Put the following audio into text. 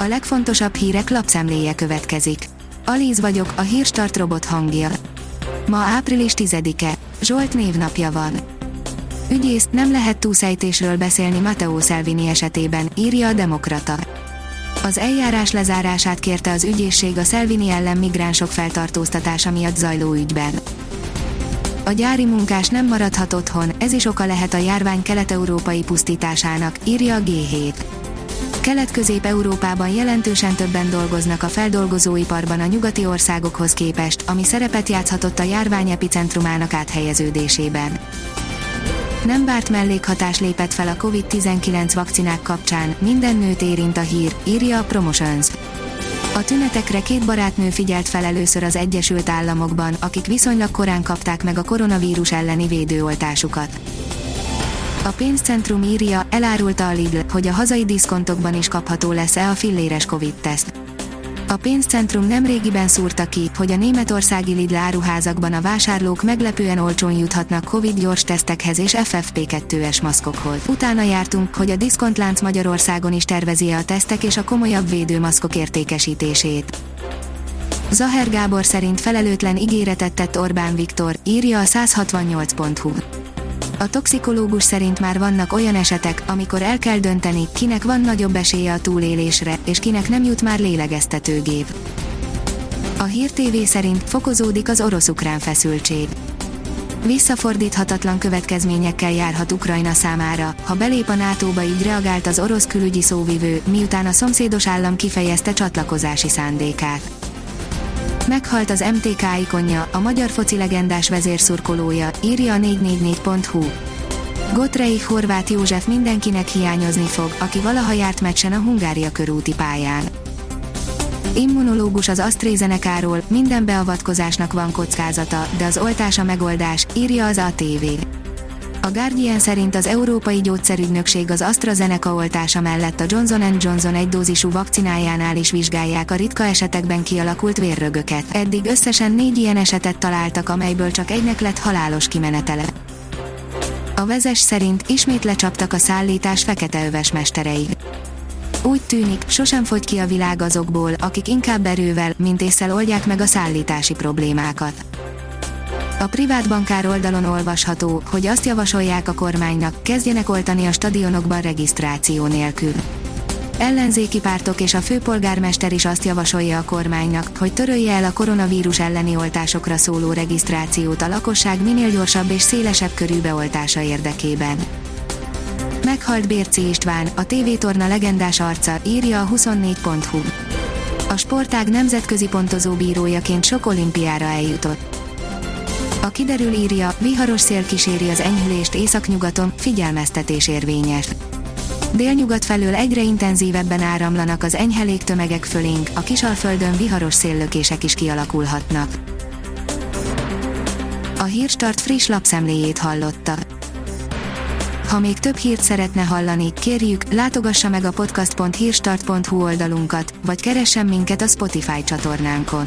A legfontosabb hírek lapszemléje következik. Alíz vagyok, a hírstart robot hangja. Ma április 10-e, Zsolt névnapja van. Ügyész, nem lehet túlszejtésről beszélni Matteo Salvini esetében, írja a Demokrata. Az eljárás lezárását kérte az ügyészség a Salvini ellen migránsok feltartóztatása miatt zajló ügyben. A gyári munkás nem maradhat otthon, ez is oka lehet a járvány kelet-európai pusztításának, írja a G7. Kelet-Közép-Európában jelentősen többen dolgoznak a feldolgozóiparban a nyugati országokhoz képest, ami szerepet játszhatott a járvány epicentrumának áthelyeződésében. Nem várt mellékhatás lépett fel a COVID-19 vakcinák kapcsán, minden nőt érint a hír, írja a Promotions. A tünetekre két barátnő figyelt fel először az Egyesült Államokban, akik viszonylag korán kapták meg a koronavírus elleni védőoltásukat. A pénzcentrum írja, elárulta a Lidl, hogy a hazai diszkontokban is kapható lesz-e a filléres Covid-teszt. A pénzcentrum nem régiben szúrta ki, hogy a németországi Lidl áruházakban a vásárlók meglepően olcsón juthatnak Covid gyors tesztekhez és FFP2-es maszkokhoz. Utána jártunk, hogy a diszkontlánc Magyarországon is tervezi a tesztek és a komolyabb védőmaszkok értékesítését. Zaher Gábor szerint felelőtlen ígéretet tett Orbán Viktor, írja a 168.hu. A toxikológus szerint már vannak olyan esetek, amikor el kell dönteni, kinek van nagyobb esélye a túlélésre, és kinek nem jut már lélegeztetőgép. A Hír TV szerint fokozódik az orosz-ukrán feszültség. Visszafordíthatatlan következményekkel járhat Ukrajna számára, ha belép a NATO-ba így reagált az orosz külügyi szóvivő, miután a szomszédos állam kifejezte csatlakozási szándékát. Meghalt az MTK ikonja, a magyar foci legendás vezérszurkolója, írja a 444.hu. Gotrei Horváth József mindenkinek hiányozni fog, aki valaha járt meccsen a Hungária körúti pályán. Immunológus az AstraZeneca-ról, minden beavatkozásnak van kockázata, de az oltás a megoldás, írja az ATV. A Guardian szerint az Európai Gyógyszerügynökség az AstraZeneca oltása mellett a Johnson Johnson egy dózisú vakcinájánál is vizsgálják a ritka esetekben kialakult vérrögöket. Eddig összesen négy ilyen esetet találtak, amelyből csak egynek lett halálos kimenetele. A vezes szerint ismét lecsaptak a szállítás feketeöves mesterei. Úgy tűnik, sosem fogy ki a világ azokból, akik inkább erővel, mint észsel oldják meg a szállítási problémákat. A privát bankár oldalon olvasható, hogy azt javasolják a kormánynak, kezdjenek oltani a stadionokban regisztráció nélkül. Ellenzéki pártok és a főpolgármester is azt javasolja a kormánynak, hogy törölje el a koronavírus elleni oltásokra szóló regisztrációt a lakosság minél gyorsabb és szélesebb körű beoltása érdekében. Meghalt Bérci István, a TV-torna legendás arca, írja a 24.hu. A sportág nemzetközi pontozó bírójaként sok olimpiára eljutott. A kiderül írja, viharos szél kíséri az enyhülést északnyugaton, figyelmeztetés érvényes. Délnyugat felől egyre intenzívebben áramlanak az enyhe légtömegek fölénk, a kisalföldön viharos széllökések is kialakulhatnak. A Hírstart friss lapszemléjét hallotta. Ha még több hírt szeretne hallani, kérjük, látogassa meg a podcast.hírstart.hu oldalunkat, vagy keressen minket a Spotify csatornánkon